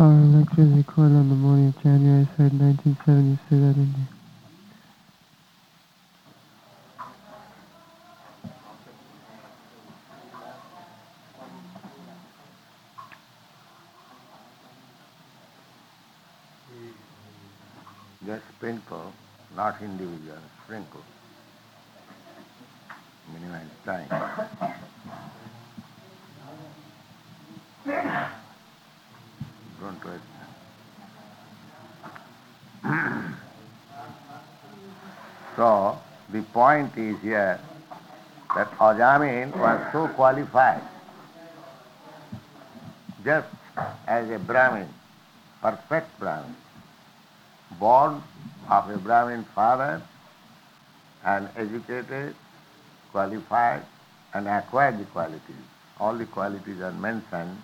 Our lecture is recorded on the morning of January 3rd, 1970, Ciudad India. Just sprinkle, not individual, sprinkle. Minimize time. Don't waste time. so, the point is here that Ajamil was so qualified just as a Brahmin, perfect Brahmin, born of a Brahmin father and educated, qualified and acquired the qualities. All the qualities are mentioned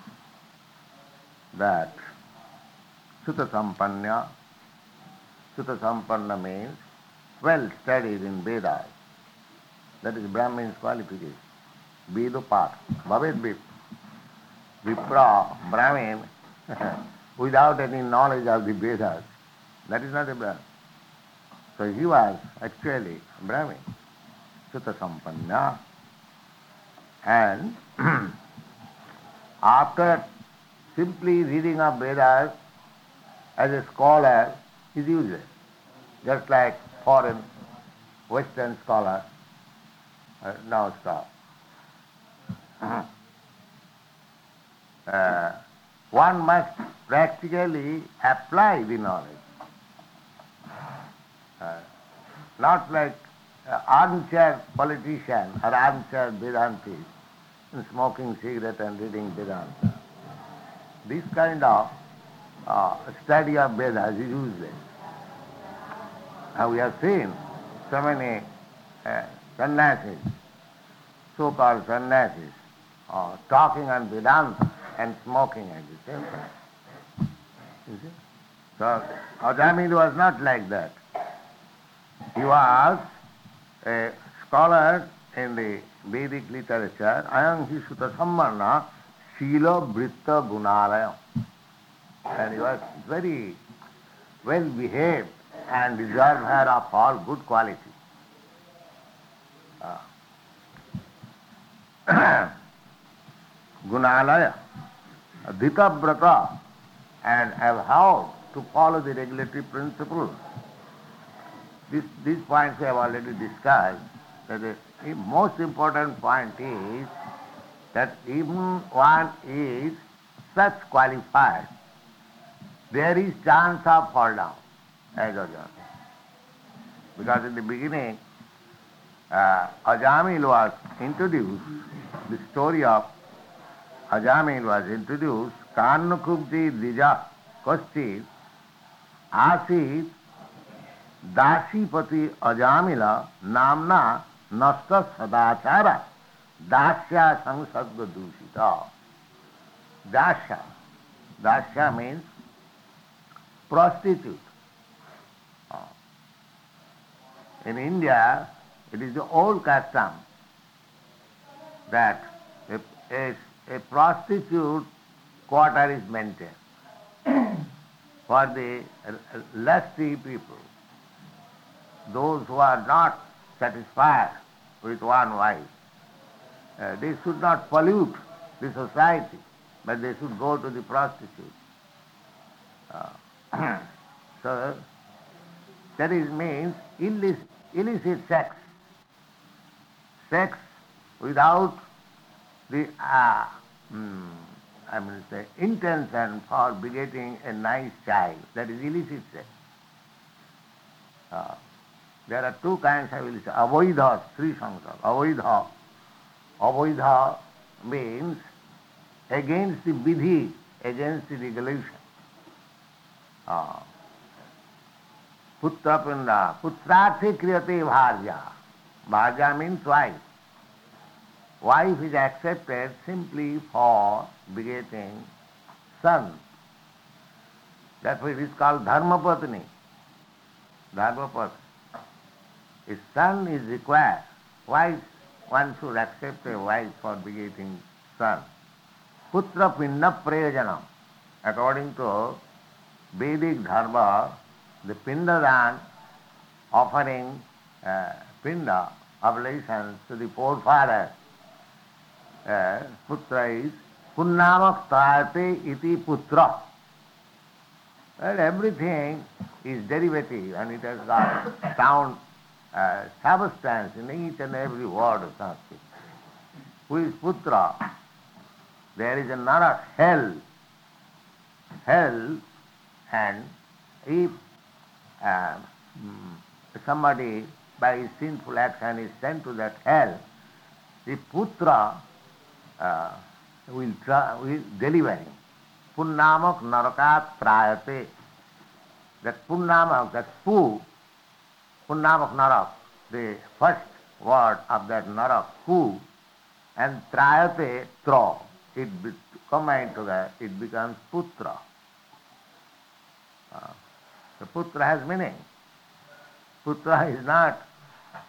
that Sutta Sampanya, Sutta Sampanna means well studied in Vedas. That is Brahmin's qualification. Vedopat, Bhavet Vip. Vipra, Brahmin, without any knowledge of the Vedas, that is not a Brahmin. So he was actually Brahmin, Sutta Sampanna. And after simply reading of Vedas as a scholar is useless. Just like foreign Western scholars uh, now stop. Uh, one must practically apply the knowledge. Uh, not like uh, armchair politician or armchair Vedantis smoking cigarette and reading Vedanta. This kind of uh, study of Vedas is useless. Now we have seen so many uh, sannyasis, so-called sannyasis, talking on Vedanta and smoking at the same time. You see? So Ajamil was not like that. He was a scholar in the Vedic literature, Ayam hi Sutta Sammarna, Shila Vritta Gunalaya. And he was very well behaved and deserved her of all good quality. Uh, Gunalaya, Dhita Brata, and have how to follow the regulatory principles. This, these points we have already discussed. That the most important point is that even one is such qualified, there is chance of fall down as Ajamil. Because in the beginning, uh, Ajamil was introduced, the story of Ajamil was introduced, Karnakubji Dija Kasti Asit Dasipati Ajamila Namna Nasta Sadachara Dasya Sangsagda Dushita. Dasya. Dasya means prostitute. In India, it is the old custom that a, a, a prostitute quarter is maintained for the lusty people those who are not satisfied with one wife, uh, they should not pollute the society, but they should go to the prostitute. Uh, so, that is means illicit, illicit sex. Sex without the, uh, mm, I mean say, intention for begetting a nice child. That is illicit sex. Uh, there are two kinds of illicit. Avoidha, three sankara. Avoidha. Avoidha means against the vidhi, against the regulation. Uh, putra pinda. Putrarthi kriyate bharja. Bharja means wife. Is accepted simply for begetting son. That's why it is called dharma patni. Dharma patni. A son is required. Why one should accept a wife for begetting son? Putra pinna prayojanam. according to Vedic Dharma, the Pindadan offering uh, Pinda oblations to the forefathers. Putra is Punnama Trayate iti putra. And everything is derivative and it has got sound uh, substance in each and every word of Sanskrit. Who is Putra? There is another hell. Hell and if uh, somebody by his sinful action is sent to that hell, the Putra will, try, will deliver him. Punnamak narakat prayate. That punnamak, that pu, punnamak narak, the first word of that narak, pu, and trayate, throw. It be, combined together, it becomes putra. Uh, the putra has meaning. Putra is not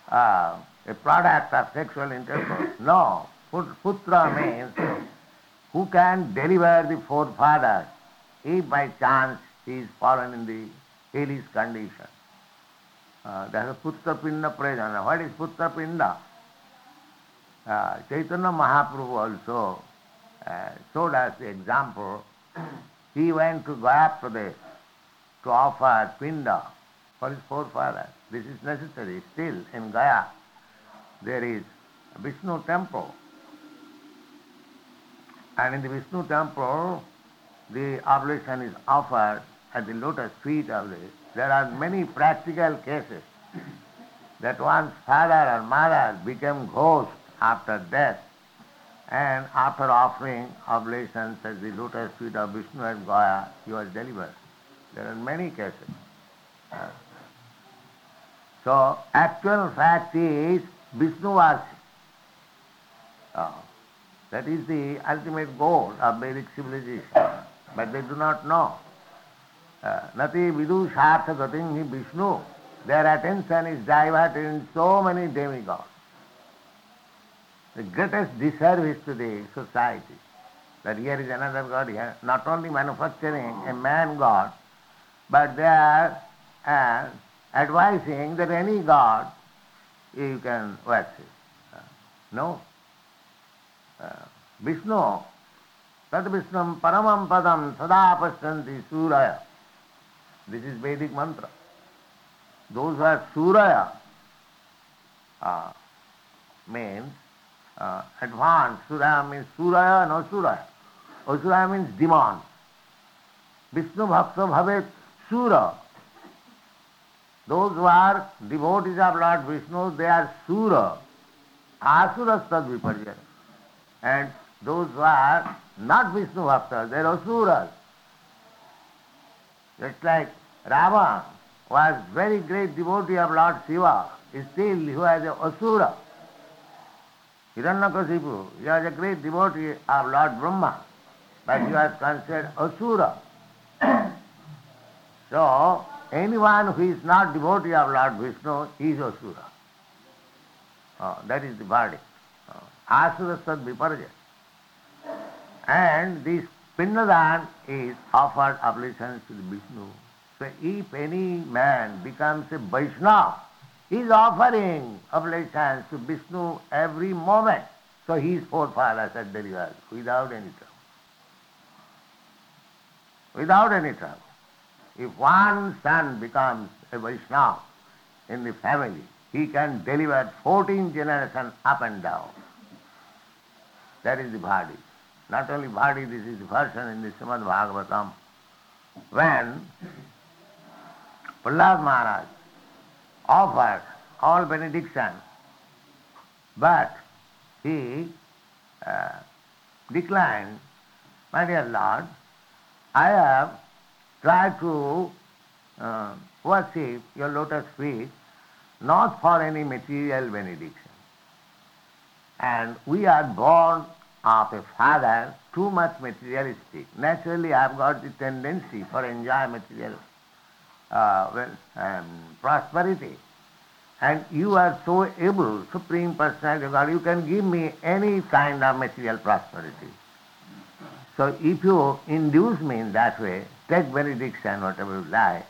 uh, a product of sexual intercourse. No. Putra means who can deliver the forefathers if by chance he is fallen in the hellish condition. Uh, that is Putra Pinda Prajana. What is Putra Pinda? Uh, Chaitanya Mahaprabhu also uh, showed us the example. He went to Gaya Pradesh to offer Pinda for his forefathers. This is necessary. Still in Gaya there is Vishnu temple and in the Vishnu temple, the oblation is offered at the lotus feet of the. There are many practical cases that one's father or mother became ghost after death, and after offering oblations at the lotus feet of Vishnu and Gaya, he was delivered. There are many cases. So, actual fact is Vishnu worship. Uh, that is the ultimate goal of Vedic civilization. But they do not know. Uh, Nati vidu shartha gating hi Vishnu. Their attention is diverted in so many demigods. The greatest disservice to the society. That here is another god here, not only manufacturing a man god, but they are uh, advising that any god you can worship. Uh, no, Vishnu तद विष्णु परम पदम सदा पश्यंति सूर्य। This is Vedic mantra दो सूर्य mean advance सूर्य mean सूर्य न सूर्य असुरा मीन डिमांड विष्णु भक्त भवे सूर दो devotees of Lord Vishnu they are सूर आसुर तद विपर्जय And those who are not Vishnu Bhaktas, they are Asuras. Just like Rama was very great devotee of Lord Shiva, still he was an Asura. Hiranyakasipu, he was a great devotee of Lord Brahma, but he was considered Asura. so, anyone who is not devotee of Lord Vishnu is Asura. Oh, that is the verdict. Asura. And this Pindadan is offered oblations to the Vishnu. So if any man becomes a Vaishnava, he is offering oblations to Vishnu every moment. So his forefathers are delivered without any trouble. Without any trouble. If one son becomes a Vaishnava in the family, he can deliver 14 generations up and down. That is the body. Not only body, this is the version in the Srimad Bhagavatam. When Prahlad Maharaj offered all benediction, but he uh, declined, my dear Lord, I have tried to uh, worship your lotus feet not for any material benediction. And we are born of a father too much materialistic. Naturally, I have got the tendency for enjoy material uh, well, um, prosperity. And you are so able, Supreme Personality of God, you can give me any kind of material prosperity. So if you induce me in that way, take benediction, whatever you like,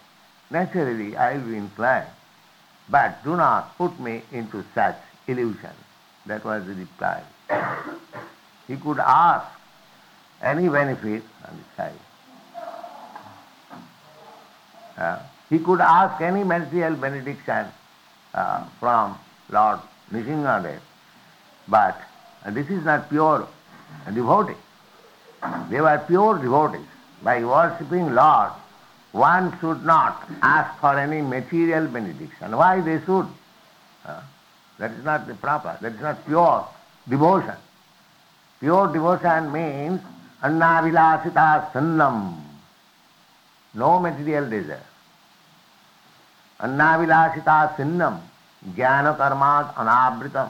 naturally I will be inclined. But do not put me into such illusion. That was the reply. He could ask any benefit on the side. Uh, he could ask any material benediction uh, from Lord Nrsimhadev, but this is not pure devotee. They were pure devotees. By worshipping Lord, one should not ask for any material benediction. Why they should? Uh, that is not the proper, that is not pure devotion. Pure devotion means annavilasita sannam, no material desire. Annavilasita sinnam, jnana karmat anavritam.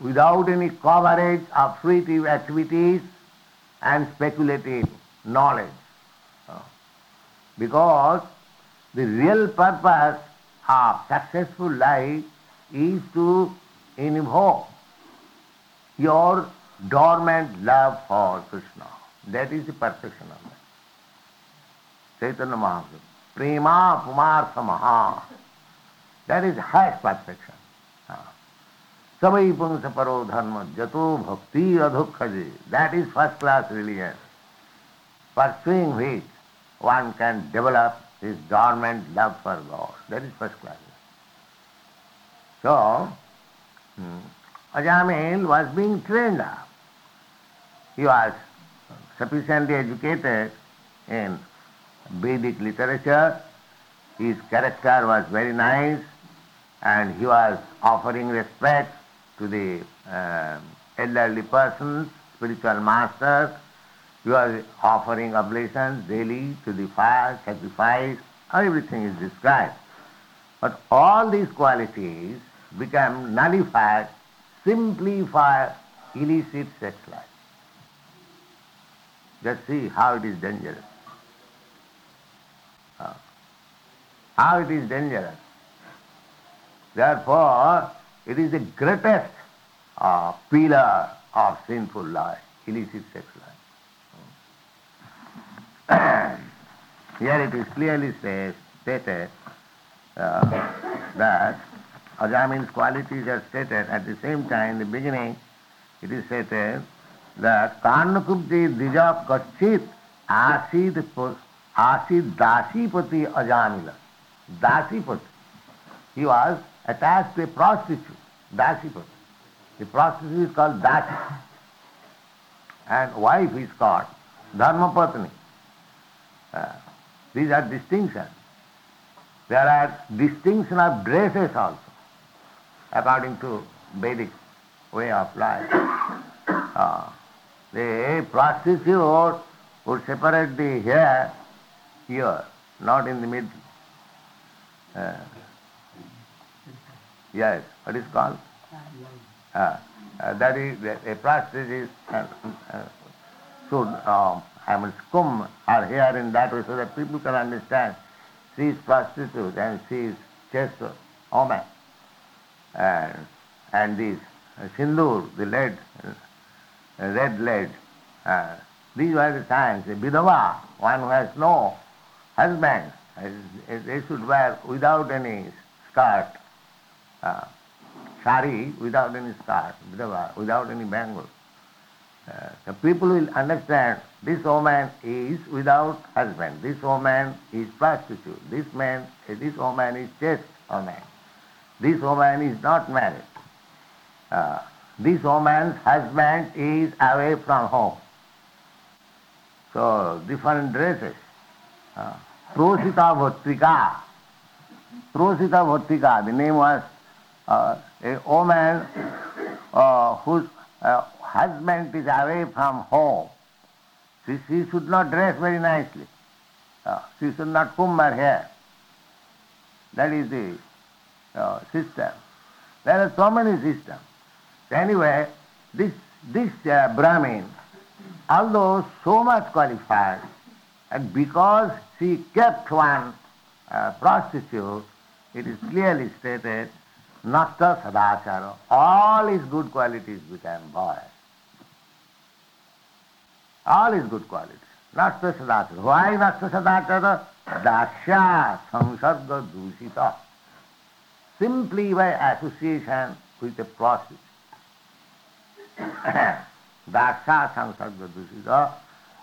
Without any coverage of fruitive activities and speculative knowledge. Uh, because the real purpose of successful life is to invoke your dormant love for Krishna. That is the perfection of life. Chaitanya Mahaprabhu. Prema Pumartha Maha. That is highest perfection. Savai Pungsa Paro Dharma Jato Bhakti Adhukhaji. That is first class religion. Pursuing which one can develop his dormant love for God. That is first class. So, hmm, Ajamil was being trained up. He was sufficiently educated in Vedic literature. His character was very nice and he was offering respect to the uh, elderly persons, spiritual masters. He was offering oblations daily to the fire, sacrifice, everything is described. But all these qualities become nullified simply for illicit sex life. Just see how it is dangerous. how it is dangerous. Therefore, it is the greatest uh, pillar of sinful life, illicit sex life. Here it is clearly stated uh, that Ajamil's qualities are stated at the same time, in the beginning, it is stated that Karnakubdi Dija Kachit Asid Asid Dasipati Ajamila. Dasipati. He was attached to a prostitute, Dasipati. The prostitute is called Dasi. And wife is called Dharmapatni. Uh, these are distinctions. There are distinction of dresses also, according to Vedic way of life. Uh, the prostitute would separate the hair here, not in the middle. Uh, yes, what is called? Uh, uh, that is, a prostitute is, uh, uh, should, um, I mean, scum her hair in that way so that people can understand she is prostitute and she is just woman. And, and this uh, sindoor, the lead, uh, red lead, uh, these were the signs. A vidava, one who has no husband, they should wear without any skirt, uh, sari without any skirt, without any bangle. Uh, the people will understand this woman is without husband, this woman is prostitute, this man, this woman is chaste woman, this woman is not married. Uh, this woman's husband is away from home. So different dresses. Uh, Prosita Bhattrika. Prosita the name was uh, a woman uh, whose uh, husband is away from home. She, she should not dress very nicely. Uh, she should not comb her hair. That is the uh, system. There are so many systems. Anyway, this, this uh, Brahmin, although so much qualified, and because she kept one uh, prostitute, it is clearly stated, Nasta Sadachara, all his good qualities became void. All his good qualities. Nasta sadachara. Why nasta sadachara? Dasya samsarga dushita. Simply by association with a prostitute. Dasya samsarga dushita.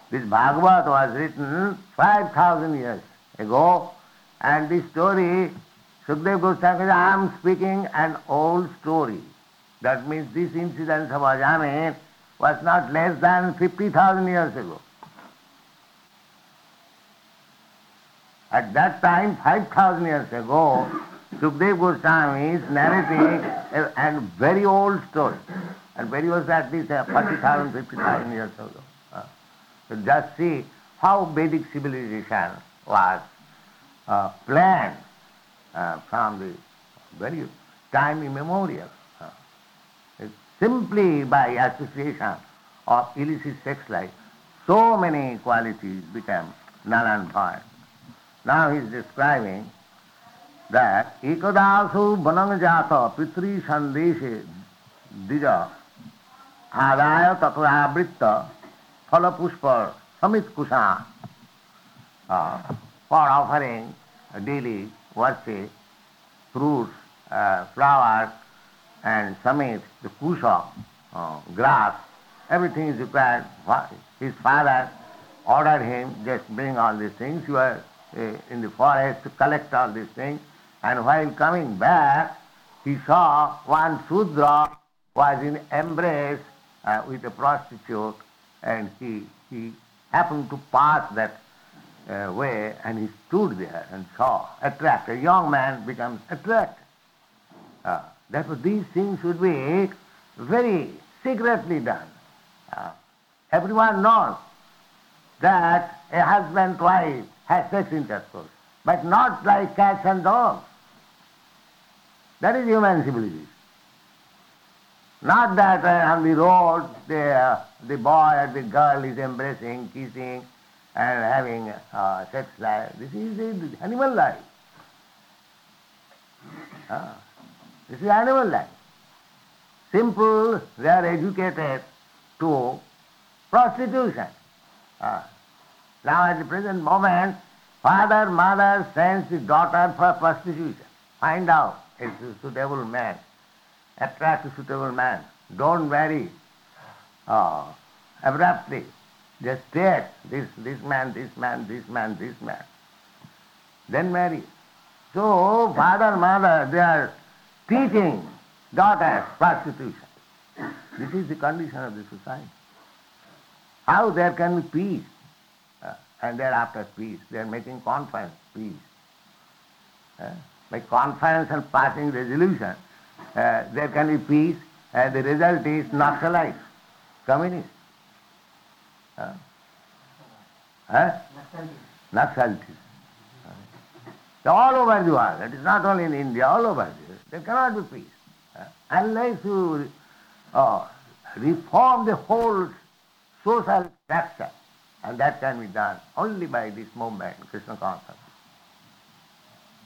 This Bhagavad was written 5,000 years ago and this story, Sukdev Goswami says, I am speaking an old story. That means this incident of Ajami was not less than 50,000 years ago. At that time, 5,000 years ago, Sukdev Goswami is narrating a, a very old story. And when he was at least uh, 40,000, 50,000 years ago. Uh, so just see how Vedic civilization was uh, planned uh, from the very time immemorial. Uh, simply by association of illicit sex life, so many qualities become null and void. Now he is describing that ekadasu banang pitri sandeshe dija tatvavritta phalapushpa samit kusa uh, for offering daily worship, fruits, flowers, and samit, the kusha, grass, everything is required. His father ordered him, just bring all these things. You are uh, in the forest to collect all these things. And while coming back, he saw one Sudra was in embrace uh, with a prostitute and he, he happened to pass that uh, way and he stood there and saw, attracted. A young man becomes attracted. Uh, therefore these things should be very secretly done. Uh, everyone knows that a husband wife has sex intercourse, but not like cats and dogs. That is human civilization. Not that uh, on the road the, the boy or the girl is embracing, kissing, and having uh, sex life. This is the animal life. Uh, this is animal life. Simple, they are educated to prostitution. Uh, now at the present moment, father, mother sends the daughter for prostitution. Find out a suitable man attract a suitable man. Don't marry uh, abruptly. Just take this, this man, this man, this man, this man. Then marry. So father, mother, they are teaching daughters prostitution. This is the condition of the society. How there can be peace? Uh, and thereafter peace. They are making conference, peace. Uh, by conference and passing resolution, uh, there can be peace, and the result is Naxalite, communist. Uh, huh? Naxalites. Uh, all over the world, it is not only in India, all over the world, there cannot be peace. Uh, unless you uh, reform the whole social structure, and that can be done only by this movement, Krishna consciousness.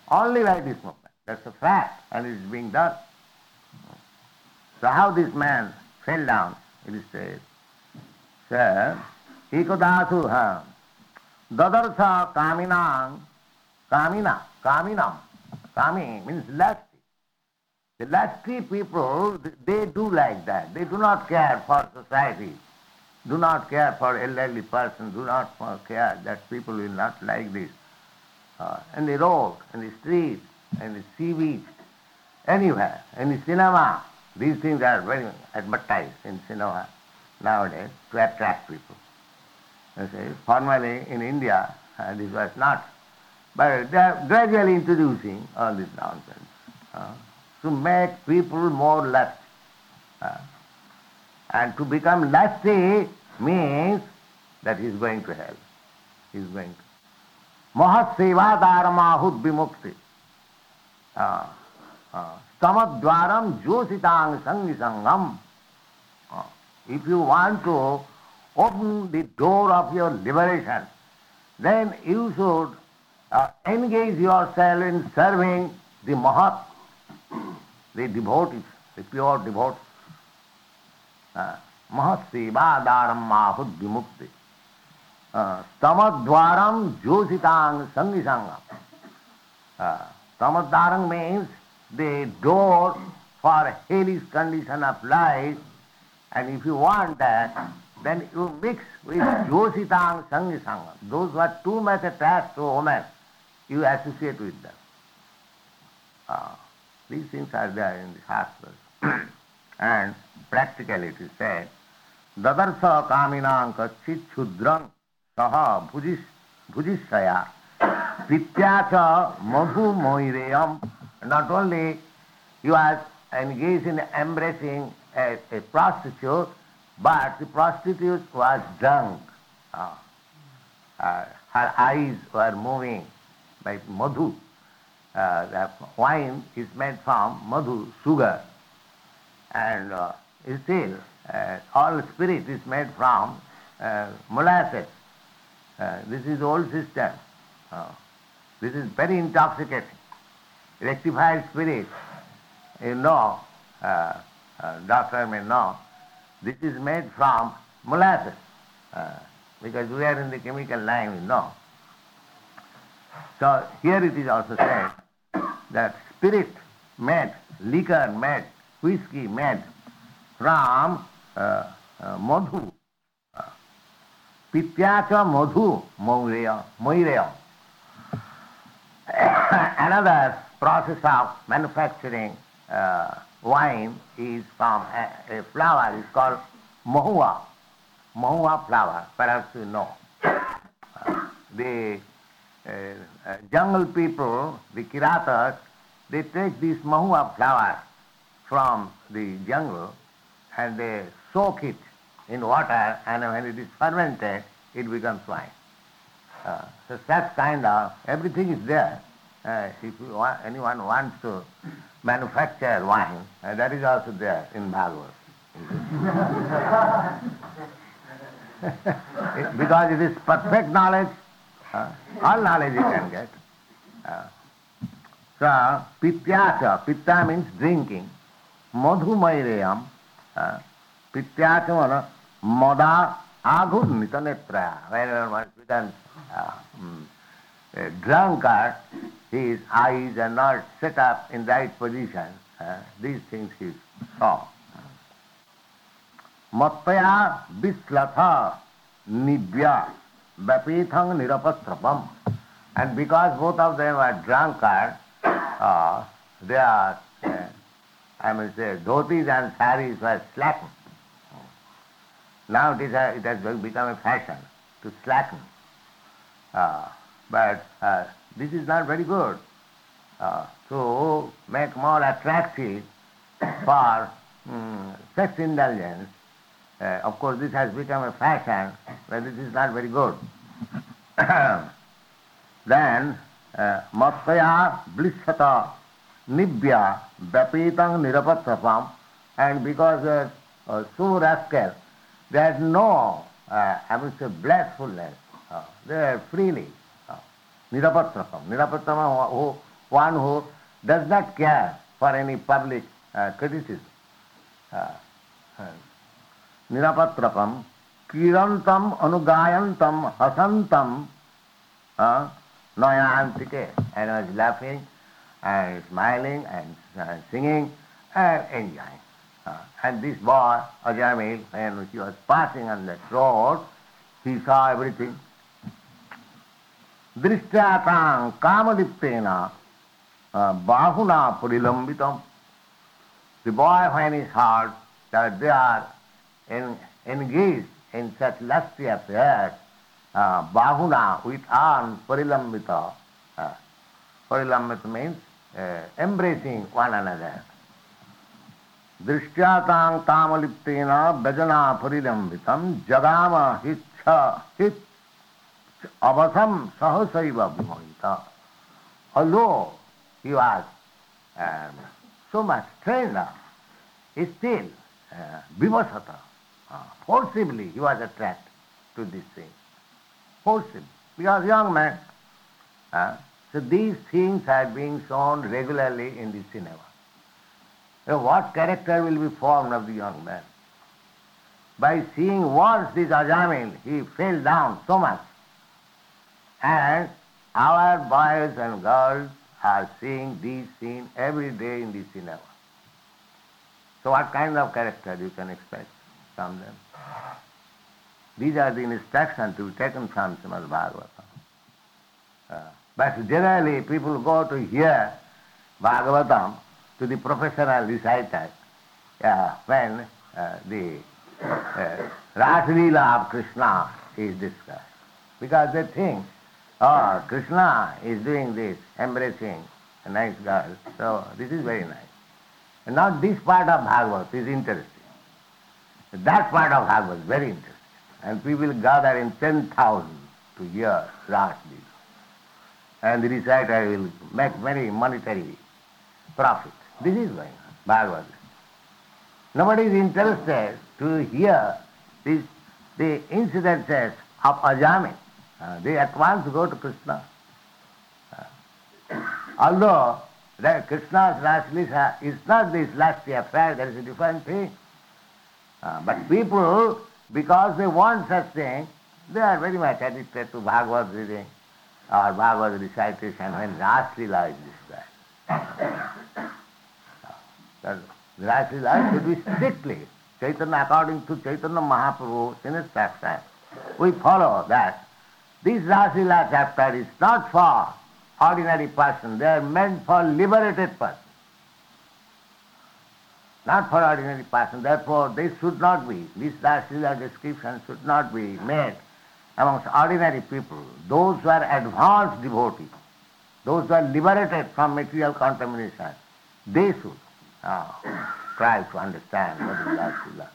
Only by this movement. That's a fact, and it is being done. So how this man fell down, it is said. Sir, he could Ekodasu. Dadarsa kaminang, kamina, kaminam. Kami means lusty. The lusty people, they do like that. They do not care for society, do not care for elderly person, do not care that people will not like this. Uh, in the road, in the street, in the sea beach, anywhere, in the cinema, these things are very advertised in cinema nowadays to attract people. See, formerly in India, uh, this was not. But they are gradually introducing all this nonsense uh, to make people more lusty. Uh, and to become lusty means that he is going to hell. He is going to. Mahat seva dharmahud vimukti. तमद्वारम ज्योतितांग संगी संगम if you want to open the door of your liberation then you should engage yourself in serving the mahat the devotee the pure devotee महत सेवा दारम आहुद विमुक्ति तमद्वारम ज्योतितांग संगी संगम तमद्वारंग means the door for hellish condition of life, and if you want that, then you mix with jositang sangisangam. Those who are too much attached to women, you associate with them. Uh, these things are there in the Shastras. and practically it is said, Dadarsa kaminam kachit chudram saha bhujis bhujishaya pityacha madhu moireyam. Not only you are engaged in embracing a, a prostitute, but the prostitute was drunk. Uh, uh, her eyes were moving like madhu. Uh, the wine is made from madhu, sugar, and uh, still uh, all spirit is made from uh, molasses. Uh, this is the old system. This is very intoxicating. Rectified spirit, you know, uh, uh, doctor may know, this is made from molasses. Uh, because we are in the chemical line, you know. So here it is also said that spirit made, liquor made, whiskey made from uh, uh, madhu. Pityacha madhu moireya. Another process of manufacturing uh, wine is from a, a flower, it's called mahua. Mahua flower, perhaps you know. Uh, the uh, uh, jungle people, the kiratas, they take this mahua flower from the jungle and they soak it in water and when it is fermented, it becomes wine. Uh, so such kind of, everything is there. Uh, if want, anyone wants to manufacture wine, uh, that is also there in Bhagavad. because it is perfect knowledge, uh, all knowledge you can get. Uh, so, pityasa, pitta means drinking. Madhu maireyam, uh, pityasa mana, mada aghurnita netra. Whenever one becomes uh, mm, drunkard, his eyes are not set up in right position. Uh, these things he saw. Mattaya vislatha nibya vapithang nirapastrapam. And because both of them are drunkards, uh, they are, uh, I must say, dhotis and saris were slackened. Now it, is a, it has become a fashion to slacken. Uh, but uh, this is not very good. Uh, to make more attractive for um, sex indulgence, uh, of course this has become a fashion, but this is not very good. then, mattaya blissata nibya vapitang nirapatrapam, and because uh, uh, so rascal, they had no, uh, I would say, blissfulness. Uh, they are freely. Uh, nirapatrapam. Nirapatrapam, who, one who does not care for any public uh, criticism. Uh, uh, nirapatrapam, kirantam anugayantam hasantam uh. And I was laughing and smiling and uh, singing and enjoying. Uh, and this boy, Ajamil, when he was passing on that road, he saw everything. Drishtyatang kamaliptena bahuna purilambitam. The boy, when he heard that they are in, engaged in such lusty affairs, uh, bahuna with arms parilambita. Uh, parilambita means uh, embracing one another. दृष्ट्यातां कामलिप्तेन व्यजना परिलम्बितम जगाम हिच्छ हिच avasam sahasaiva bhumavita. Although he was um, so much trained up, still uh, vivasata, uh, forcibly he was attracted to this thing. Forcibly, because young man. Uh, so these things are being shown regularly in the cinema. So what character will be formed of the young man? By seeing once this Ajamil, he fell down so much and our boys and girls are seeing this scene every day in the cinema. So what kind of character you can expect from them? These are the instructions to be taken from Srimad Bhagavatam. Uh, but generally people go to hear Bhagavatam to the professional reciter uh, when uh, the uh, Rasalila of Krishna is discussed. Because they think, oh, Krishna is doing this, embracing a nice girl, so this is very nice. And now this part of Bhagavad is interesting. That part of Bhagavad is very interesting. And people gather in 10,000 to hear Rasalila. And the reciter will make very monetary profit. This is going Bhagavad. Nobody is interested to hear this, the incidences of Ajamil. Uh, they at once go to Krishna. Uh, although that Krishna's Raslila is not this lusty affair, that is a different thing. Uh, but people, because they want such thing, they are very much addicted to Bhagavad reading or Bhagavad recitation when Raslila is described. Uh, Raslila should be strictly Chaitanya, according to Chaitanya Mahaprabhu in his pastime. We follow that this Raslila chapter is not for ordinary person, they are meant for liberated person. Not for ordinary person, therefore they should not be, this Raslila description should not be made amongst ordinary people, those who are advanced devotees, those who are liberated from material contamination, they should uh, try to understand what is Lord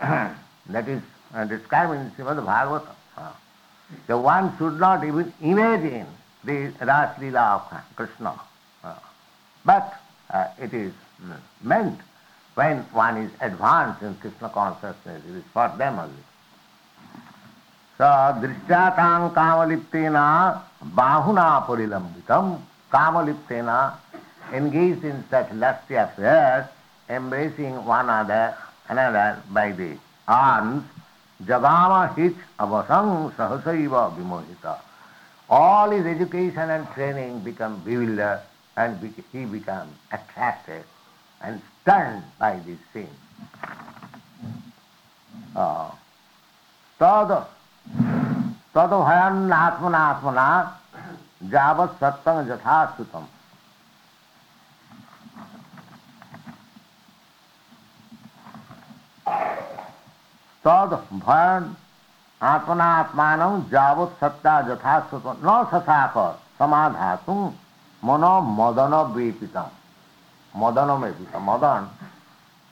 that is uh, described in Srimad Bhagavatam. Uh, so one should not even imagine the Ras Leela of Krishna. Uh, but uh, it is meant when one is advanced in Krishna consciousness, it is for them only. So, दृष्टातां कामलिप्तेन बाहुना परिलम्बितम कामलिप्तेन engaged in such lusty affairs, embracing one another, another by the arms, जगामा हिच अवसं सहसैव विमोहिता. All is education and training become bewilder and he become attracted and stunned by this scene तद तद भयान आत्मना आत्मना जावत सत्तम यथा सुतम तद भयन आत्मनात्मान जावत सत्ता यथा सुत न ससाक समाधातु मनो मदन वेपितम मदन में Madan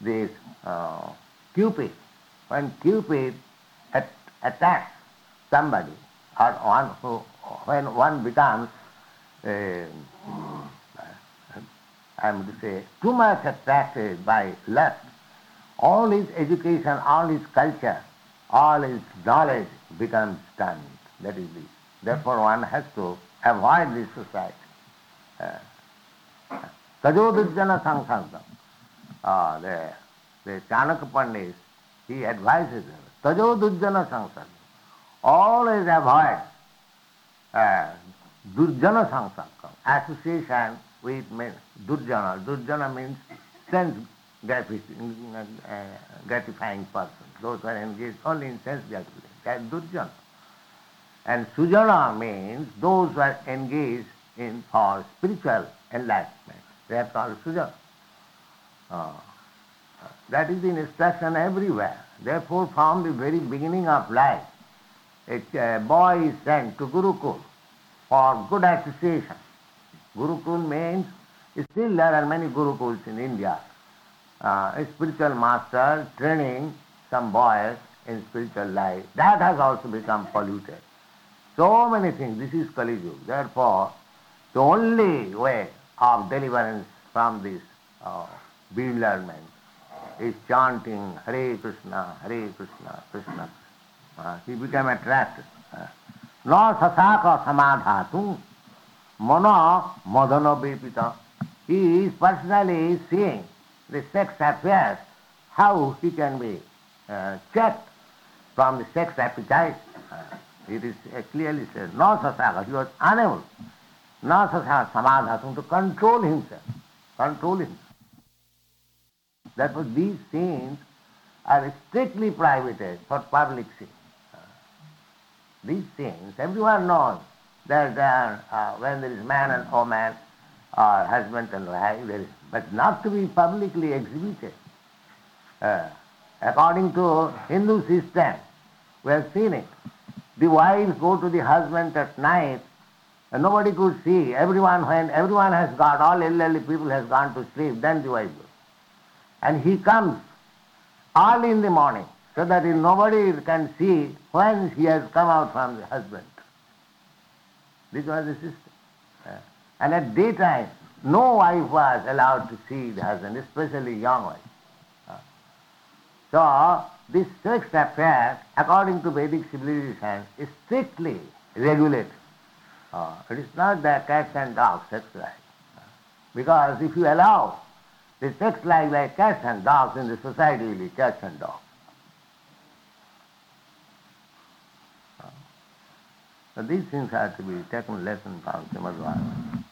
this uh, cupid when cupid at, attacks somebody or one who when one becomes uh, I to say too much attracted by lust all his education, all his culture, all his knowledge becomes stunned. That is this. Therefore one has to avoid this society. Tajodujjana Sankhankam. Uh, the, the Chanakya Pandit, he advises him, Tajodujjana Sankhankam. Always avoid uh, Durjana Sankhankam, association with Durjana. Durjana means sense gratifying person. Those are engaged only in sense gratification. That. And Sujana means those who are engaged in for spiritual enlightenment. They are called Sujana. Uh, that is the instruction everywhere. Therefore, from the very beginning of life, a boy is sent to Gurukul for good association. Gurukul means, still there are many Gurukuls in India uh, spiritual master training some boys in spiritual life, that has also become polluted. So many things, this is Kali Yuga. Therefore, the only way of deliverance from this uh, bewilderment is chanting Hare Krishna, Hare Krishna, Krishna. Uh, he became attracted. No sasaka samadhatu, mono madana vipita. He is personally seeing the sex affairs, how he can be uh, checked from the sex appetite. Uh, it is uh, clearly said, no sasaka, he was unable, no sasaka samadhatum, to control himself, control himself. Therefore these sins are strictly prohibited for public sin. Uh, these sins, everyone knows that uh, when there is man and woman, or husband and wife, there is, but not to be publicly exhibited. Uh, according to Hindu system, we have seen it. The wives go to the husband at night, and nobody could see. Everyone, when everyone has got, all elderly people has gone to sleep, then the wife goes. And he comes early in the morning, so that nobody can see when he has come out from the husband. This was the system. Uh, and at daytime, no wife was allowed to see the husband, especially young wife. So, this sex affair, according to Vedic civilization, is strictly regulated. It is not the cats and dogs sex life. Because if you allow the sex life like cats and dogs in the society will be cats and dogs. So these things have to be taken lesson from Srimad Bhagavatam.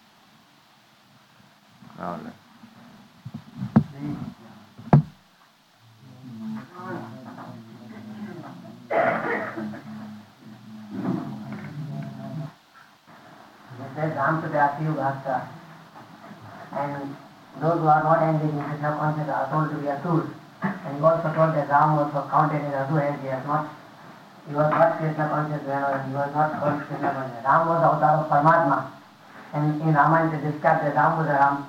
Bhakta. And those who are not engaged in Krishna consciousness are told to be asurs. And he also told that Ram was counted as asur and he has not he was not Krishna conscious he was not Krishna conscious. Ram was avatar of Paramatma. And in Ramayana it described that Ram was a Ram,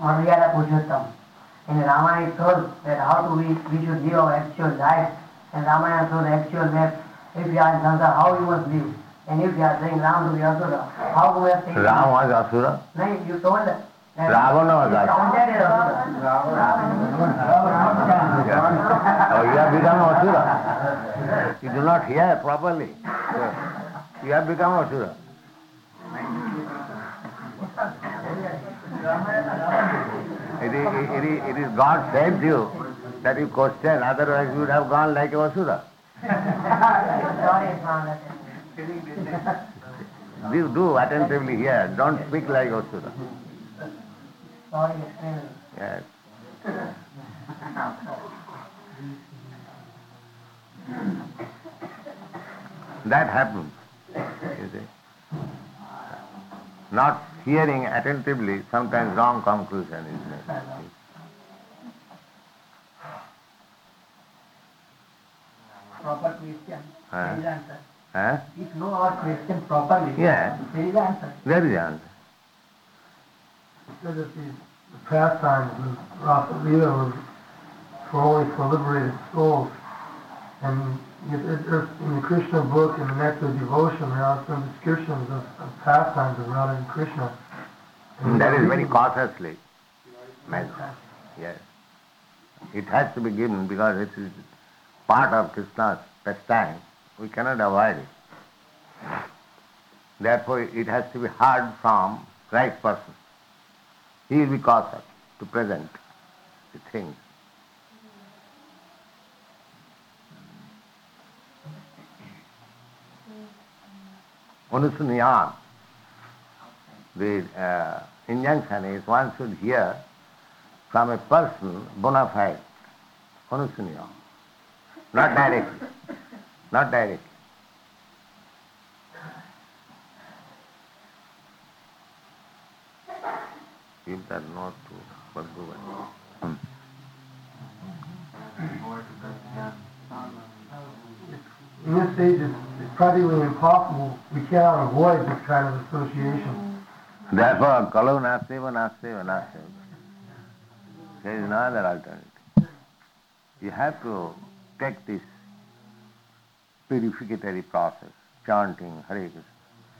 Maryada Purushottam. In Ramayana it told that how do we, we should live our actual life. And Ramayana told the actual map. If you are in Sansar, how you must live. And if you are saying Ram to be Asura, how do we have taken Ram was Asura? No, you told that. Ravana was Asura. As Asura. Oh, you have become Asura. You do not hear properly. You have become Asura. It is, it, is, it is God saved you that you question, otherwise you would have gone like a Father. You do attentively hear, don't speak like. Sorry. Yes. That happens, you see. Not hearing attentively, sometimes wrong conclusion is made. Proper question. Huh? There is answer. Huh? If know our question properly, Yeah. there is answer. There is answer. said that the, the pastimes of Lila were for only for liberated souls. And it, it, there's- in the Krishna book, in the Nectar of Devotion, there are some descriptions of, of pastimes of Radha and Krishna. And That is very cautiously mentioned. Yes. It has to be given because it is part of Krishna's pastime. We cannot avoid it. Therefore, it has to be heard from right person. He will be cautious to present the things. Anusuniyan, the uh, injunction is one should hear from a person bona fide, anusuniyan, not directly, not directly. Give that not to age, it's, it's practically impossible. We cannot avoid this kind of association. Therefore, kalau naseva, naseva, naseva. There is no other alternative. You have to take this purificatory process, chanting Hare Krishna.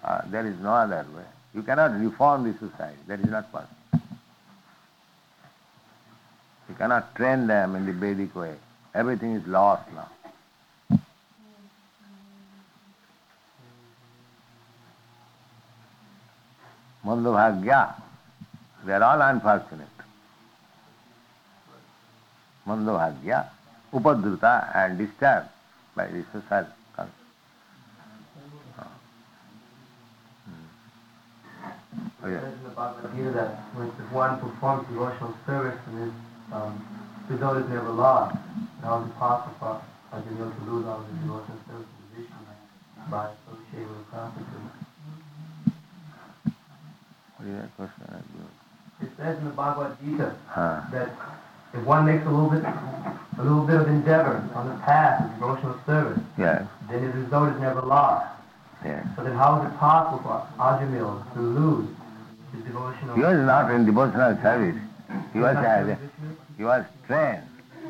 Uh, there is no other way. You cannot reform the society. That is not possible. You cannot train them in the Vedic way. Everything is lost now. Mandabhagya, they are all unfortunate. Mandabhagya. upadruta and disturbed by the social concept. Oh, yes. in the Bhagavad Gita that when if one performs devotional service and his um, result is never lost, how is it possible for Ajamil to lose all the devotional service position by associating with prostitutes? What is that question? It says in the Bhagavad Gita Huh. that if one makes a little bit, a little bit of endeavor on the path of devotional service, then the result is never lost. yes. So then how is it possible for Ajamil to lose his devotional He was not in devotional service. He was, a, he was trained.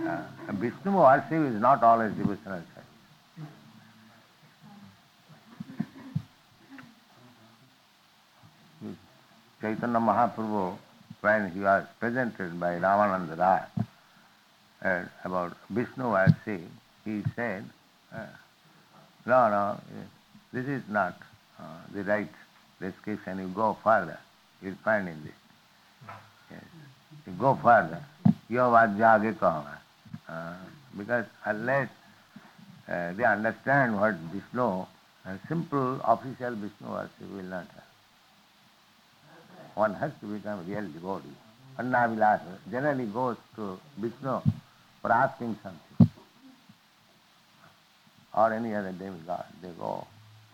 Uh, Vishnu worship is not always devotional service. Chaitanya Mahaprabhu, when he was presented by Ramananda Raya uh, about Vishnu worship, he said, uh, no, no, this is not uh, the right description. You go further, you'll find in this. Yes. You go further. Your vajja age kahanga. Uh, because unless uh, they understand what Vishnu, a simple official Vishnu worship will not have. One has to become real devotee. Annavilasa generally goes to Vishnu for asking something. Or any other demigod, they go.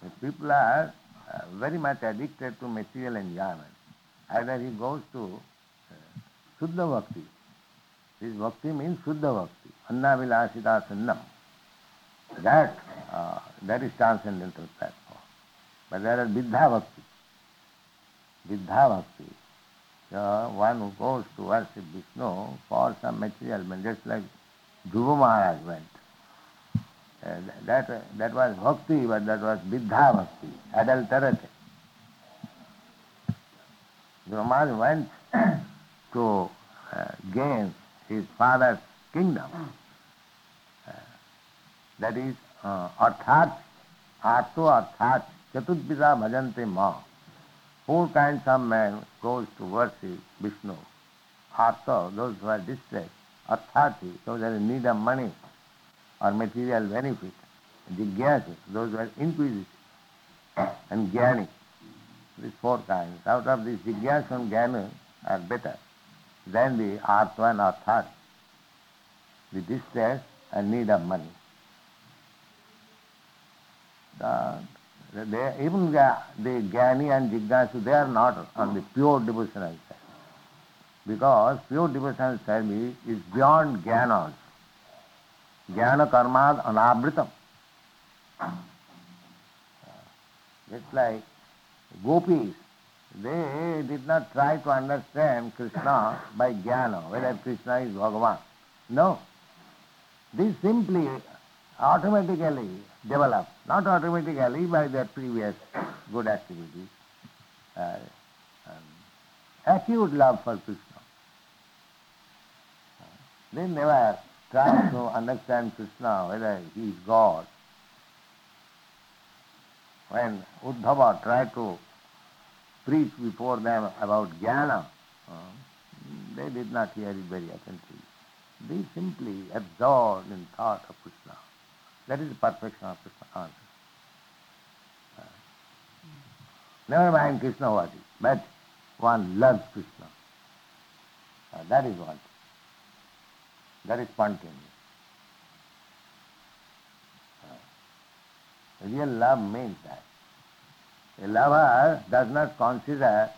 If people are uh, very much addicted to material enjoyment. Either he goes to uh, Suddha Bhakti. This Bhakti means Suddha Bhakti. Anna Vilasita Sannam. That, uh, that is transcendental platform. But there is Viddha Bhakti. Viddha bhakti one goes to worship Vishnu for some material mean just like Dhruva Maharaj went that was bhakti but that was viddha bhakti adulterate Dhruva Maharaj went to gain his father's kingdom that is अर्थात आर्थो अर्थात चतुर्विदा भजनते माँ Four kinds of man goes to worship Vishnu. Artha, those who are distressed. Arthati, those who are in need of money or material benefit. Jigyasi, those who are inquisitive. And Jnani, these four kinds. Out of these Jigyasa and Jnana are better than the Artha and Arthat, the distress and need of money. The, they, even the, the Jnani and Jignasu, they are not on the pure devotional side. Because pure devotional service is beyond Jnana. Jnana karmad anavritam. Just like gopis, they did not try to understand Krishna by jnana, whether Krishna is Bhagavan. No. They simply automatically develop, not automatically by their previous good activities, uh, um, acute love for Krishna. They never try to understand Krishna, whether he is God. When Uddhava tried to preach before them about jnana, uh, they did not hear it very attentively. They simply absorbed in thought of Krishna. That is the perfection of Krishna consciousness. Uh, never mind Krishna what is, but one loves Krishna. Uh, that is what. That is spontaneous. Real love means that. A lover does not consider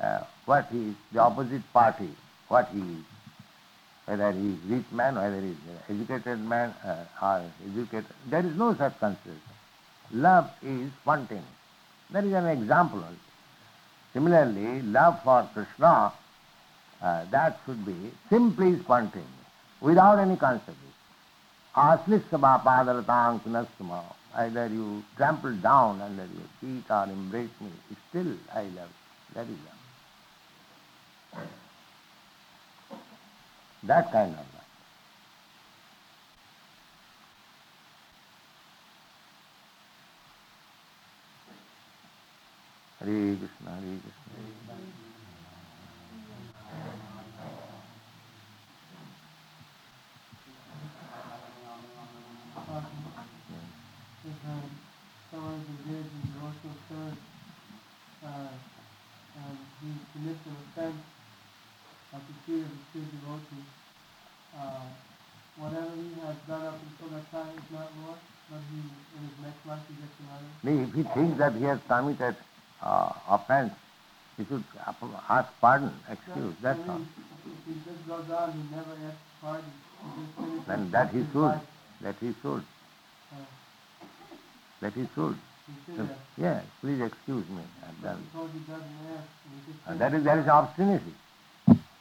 uh, what he is, the opposite party, what he is. Whether he is rich man, whether he is educated man uh, or educated. There is no such consideration. Love is spontaneous. That is an example. Similarly, love for Krishna, uh, that should be simply spontaneous, without any padaratam kunasama. Either you trample down under your feet or embrace me, still I love you. That is love. That kind of love. Hare Krishna, Hare Krishna. If um, someone is engaged in devotional service uh, and he commits an offense at the feet of the true devotee, uh, whatever he has done until that time is not lost, but he, in his next life he gets another. If he thinks that he has committed uh, offense, he should ask pardon, excuse, that's all. If he just goes on, he never asks pardon. He just finishes Then that he should, that he should, that he should. he should ask. Yes, please excuse me, I've done. suppose he doesn't ask, and that is, that is obstinacy.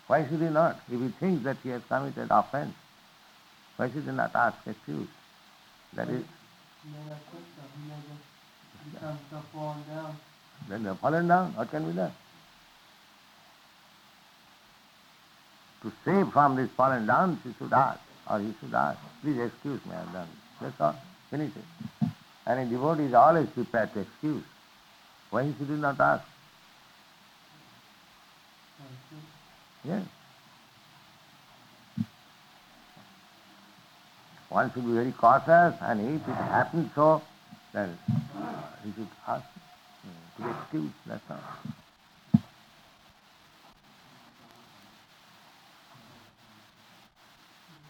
Why should he not? If he thinks that he has committed offense, why should he not ask excuse? That is, He then they have fallen down, what can be done? To save from this fallen down, she should ask, or he should ask, please excuse me, I have done. That's all, finish it. And a devotee is always prepared to excuse. Why should he not ask? Yes. One should be very cautious, and if it happens so, then he should ask mm, to be excused, that's all.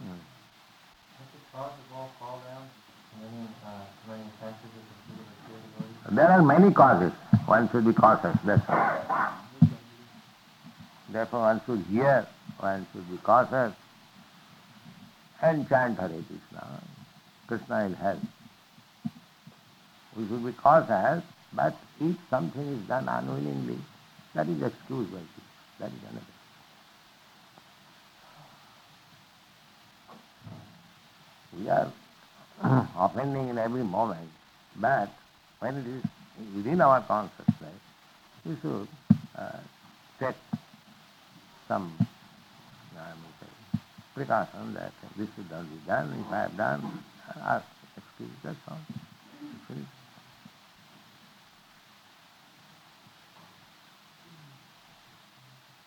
Mm. There are many causes. One should be cautious, that's all. Therefore one should hear, one should be cautious and chant Hare Krishna. Krishna will help. We should be cautious, but if something is done unwillingly, that is excused by. That is another. We are offending in every moment, but when it is within our consciousness, we should uh, take some I may say, precaution that this should not be done. If I have done, ask excuse, that's all. Finish.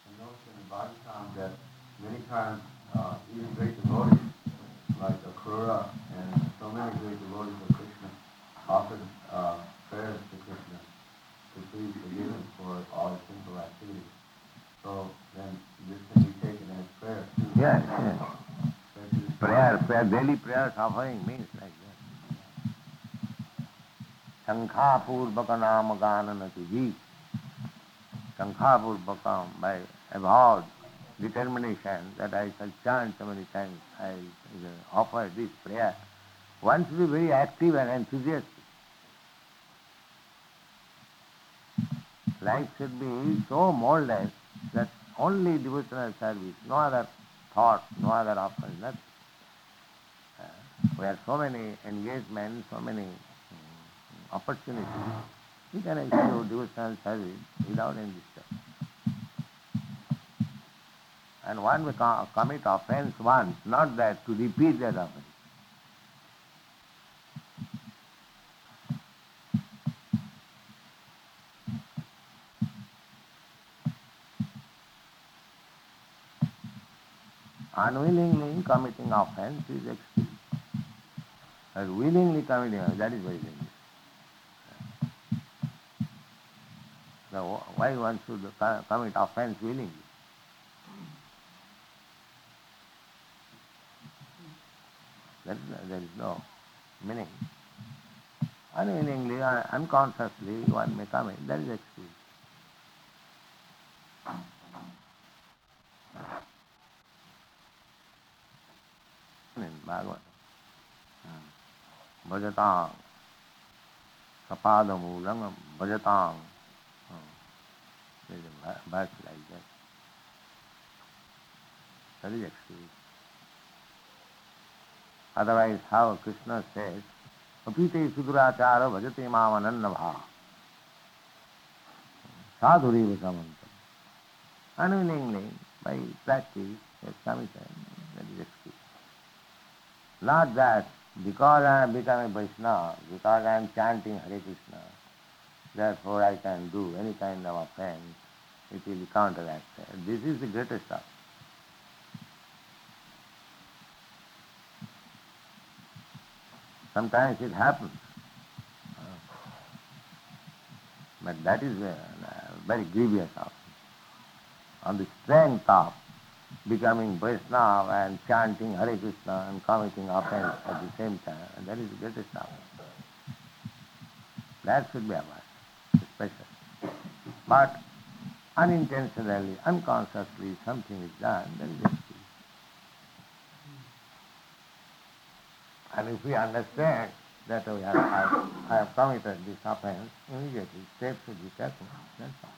I noticed body time that many times uh, even great devotees like Akrura and so many great devotees of Krishna offered uh, prayers to Krishna to please forgive him for all his sinful activities. So then this can be taken as prayer too. Yes, yes. Prayer, prayer, daily prayers offering means like that. Shankha Purvaka Nama Ganana Tuji. Shankha Purvaka by avowed determination that I shall chant so many times, I offer this prayer. One should be very active and enthusiastic. Life should be so molded that only devotional service, no other thought, no other offering, nothing. Uh, we have so many engagements, so many mm, opportunities. We can execute devotional service without any disturbance. And one will co- commit offense once, not that to repeat that offense. Unwillingly committing offense is excused. But willingly committing offense, that is very dangerous. Why one should commit offense willingly? There is, there is no meaning. Unwillingly, or unconsciously, one may come in. that is excused. in Bhagavad. Bhajatang. Sapadamulang bhajatang. is a verse like that. That is excuse. Otherwise, how Krishna says, Apite sudurachara bhajate mamananna bha. Sadhuriva samanta. Unwillingly, by practice, yes, has committed, that is excuse. Not that because I am becoming Vaishnava, because I am chanting Hare Krishna, therefore I can do any kind of offense, it will be counteracted. This is the greatest stuff. Sometimes it happens. But that is uh, very grievous also. On the strength of becoming Vaishnava and chanting Hare Krishna and committing offense at the same time, and that is the greatest offense. That should be avoided, especially. But unintentionally, unconsciously, something is done, then it is And if we understand that we have, I, I have committed this offense, immediately steps should be taken. That's all.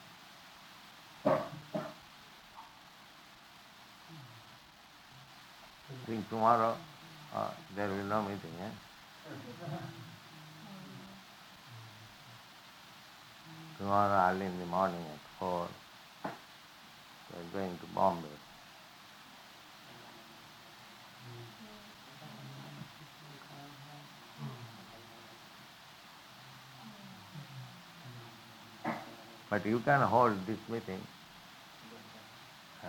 I think tomorrow uh, there will be no meeting, eh? Tomorrow early in the morning at 4, we are going to Bombay. But you can hold this meeting uh,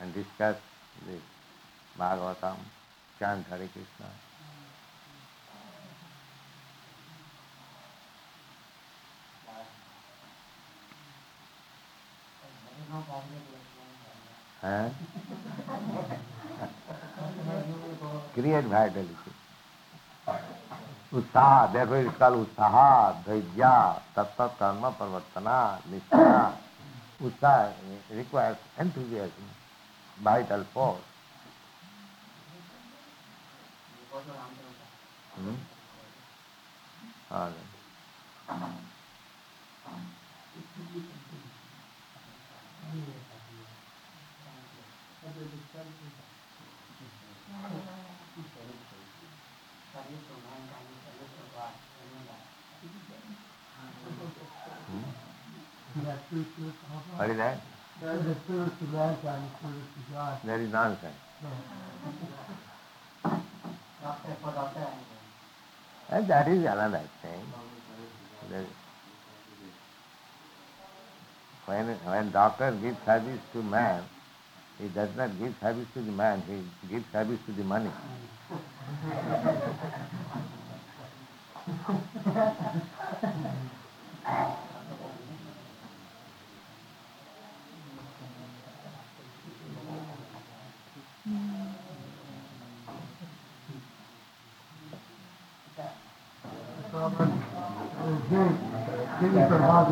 and discuss this Bhagavatam, chant Hare Krishna. Huh? Create vitality. उत्साह देखो इसका उत्साह धैर्य तत्व कर्म प्रवर्तना निष्ठा उत्साह requires enthusiasm, vital force Hmm? What is that? That is service to mankind, service to God. That is nonsense. And that is another thing. That when, when doctor gives service to man, he does not give service to the man, he gives service to the money.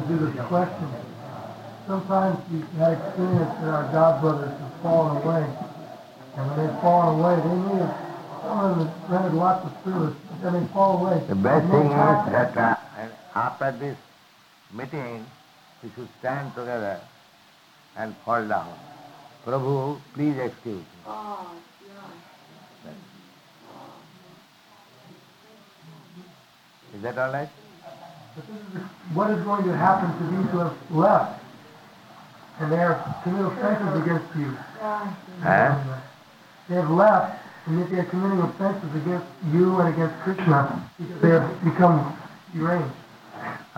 to do this question. Sometimes you had experience that our God brothers have fallen away. And when they've fallen away, they may have, some of them have rendered lots of service, but then they fall away. The best thing is that uh, after this meeting, we should stand together and fall down. Prabhu, please excuse me. Oh, yeah. Is that all right? But this is what is going to happen to these who have left? And they have committed offenses against you. Huh? They have left, and yet they are committing offenses against you and against Krishna because they have become deranged.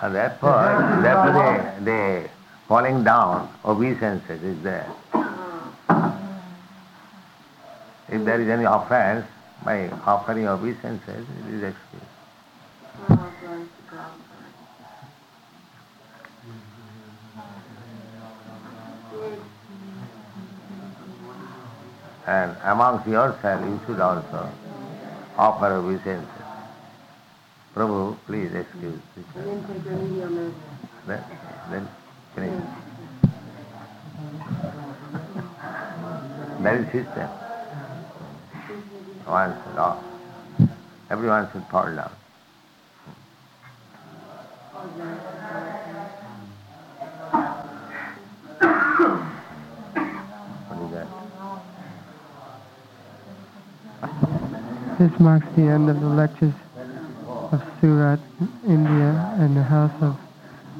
And therefore, therefore the, the falling down obeisances is there. If there is any offense, by offering obeisances, it is excused. Oh, glory to God. And amongst yourself, you should also offer obeisances. Prabhu, please excuse this. Then take remedial measures. Then, then finish. That is system. One should off. Everyone should fall down. What is that? This marks the end of the lectures of Surat, India, in the house of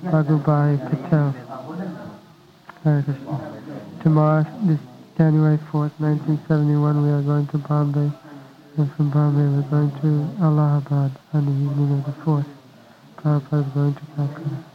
Bhagubhai Patel. Hare Krishna. Tomorrow, this January 4th, 1971, we are going to Bombay, and from Bombay we're going to Allahabad on the evening of the 4th. Prabhupada is going to Calcutta.